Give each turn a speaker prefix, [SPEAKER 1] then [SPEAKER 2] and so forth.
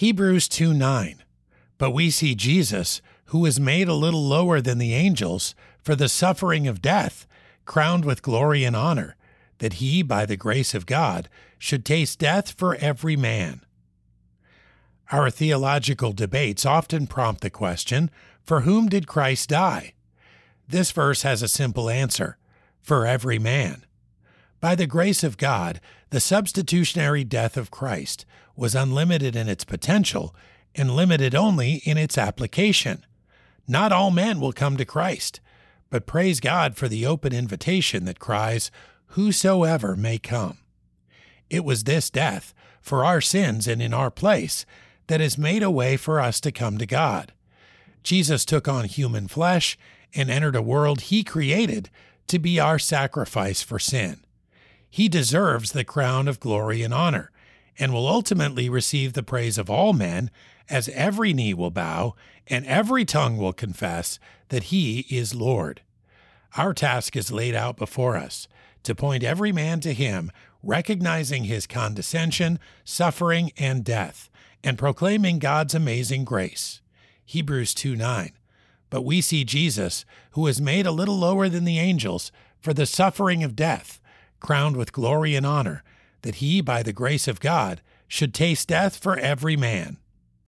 [SPEAKER 1] Hebrews 2 9. But we see Jesus, who was made a little lower than the angels for the suffering of death, crowned with glory and honor, that he, by the grace of God, should taste death for every man. Our theological debates often prompt the question For whom did Christ die? This verse has a simple answer For every man. By the grace of God, the substitutionary death of Christ was unlimited in its potential and limited only in its application. Not all men will come to Christ, but praise God for the open invitation that cries, Whosoever may come. It was this death, for our sins and in our place, that has made a way for us to come to God. Jesus took on human flesh and entered a world he created to be our sacrifice for sin. He deserves the crown of glory and honor, and will ultimately receive the praise of all men, as every knee will bow and every tongue will confess that he is Lord. Our task is laid out before us to point every man to him, recognizing his condescension, suffering, and death, and proclaiming God's amazing grace. Hebrews 2 9. But we see Jesus, who was made a little lower than the angels for the suffering of death, crowned with glory and honor, that he, by the grace of God, should taste death for every man.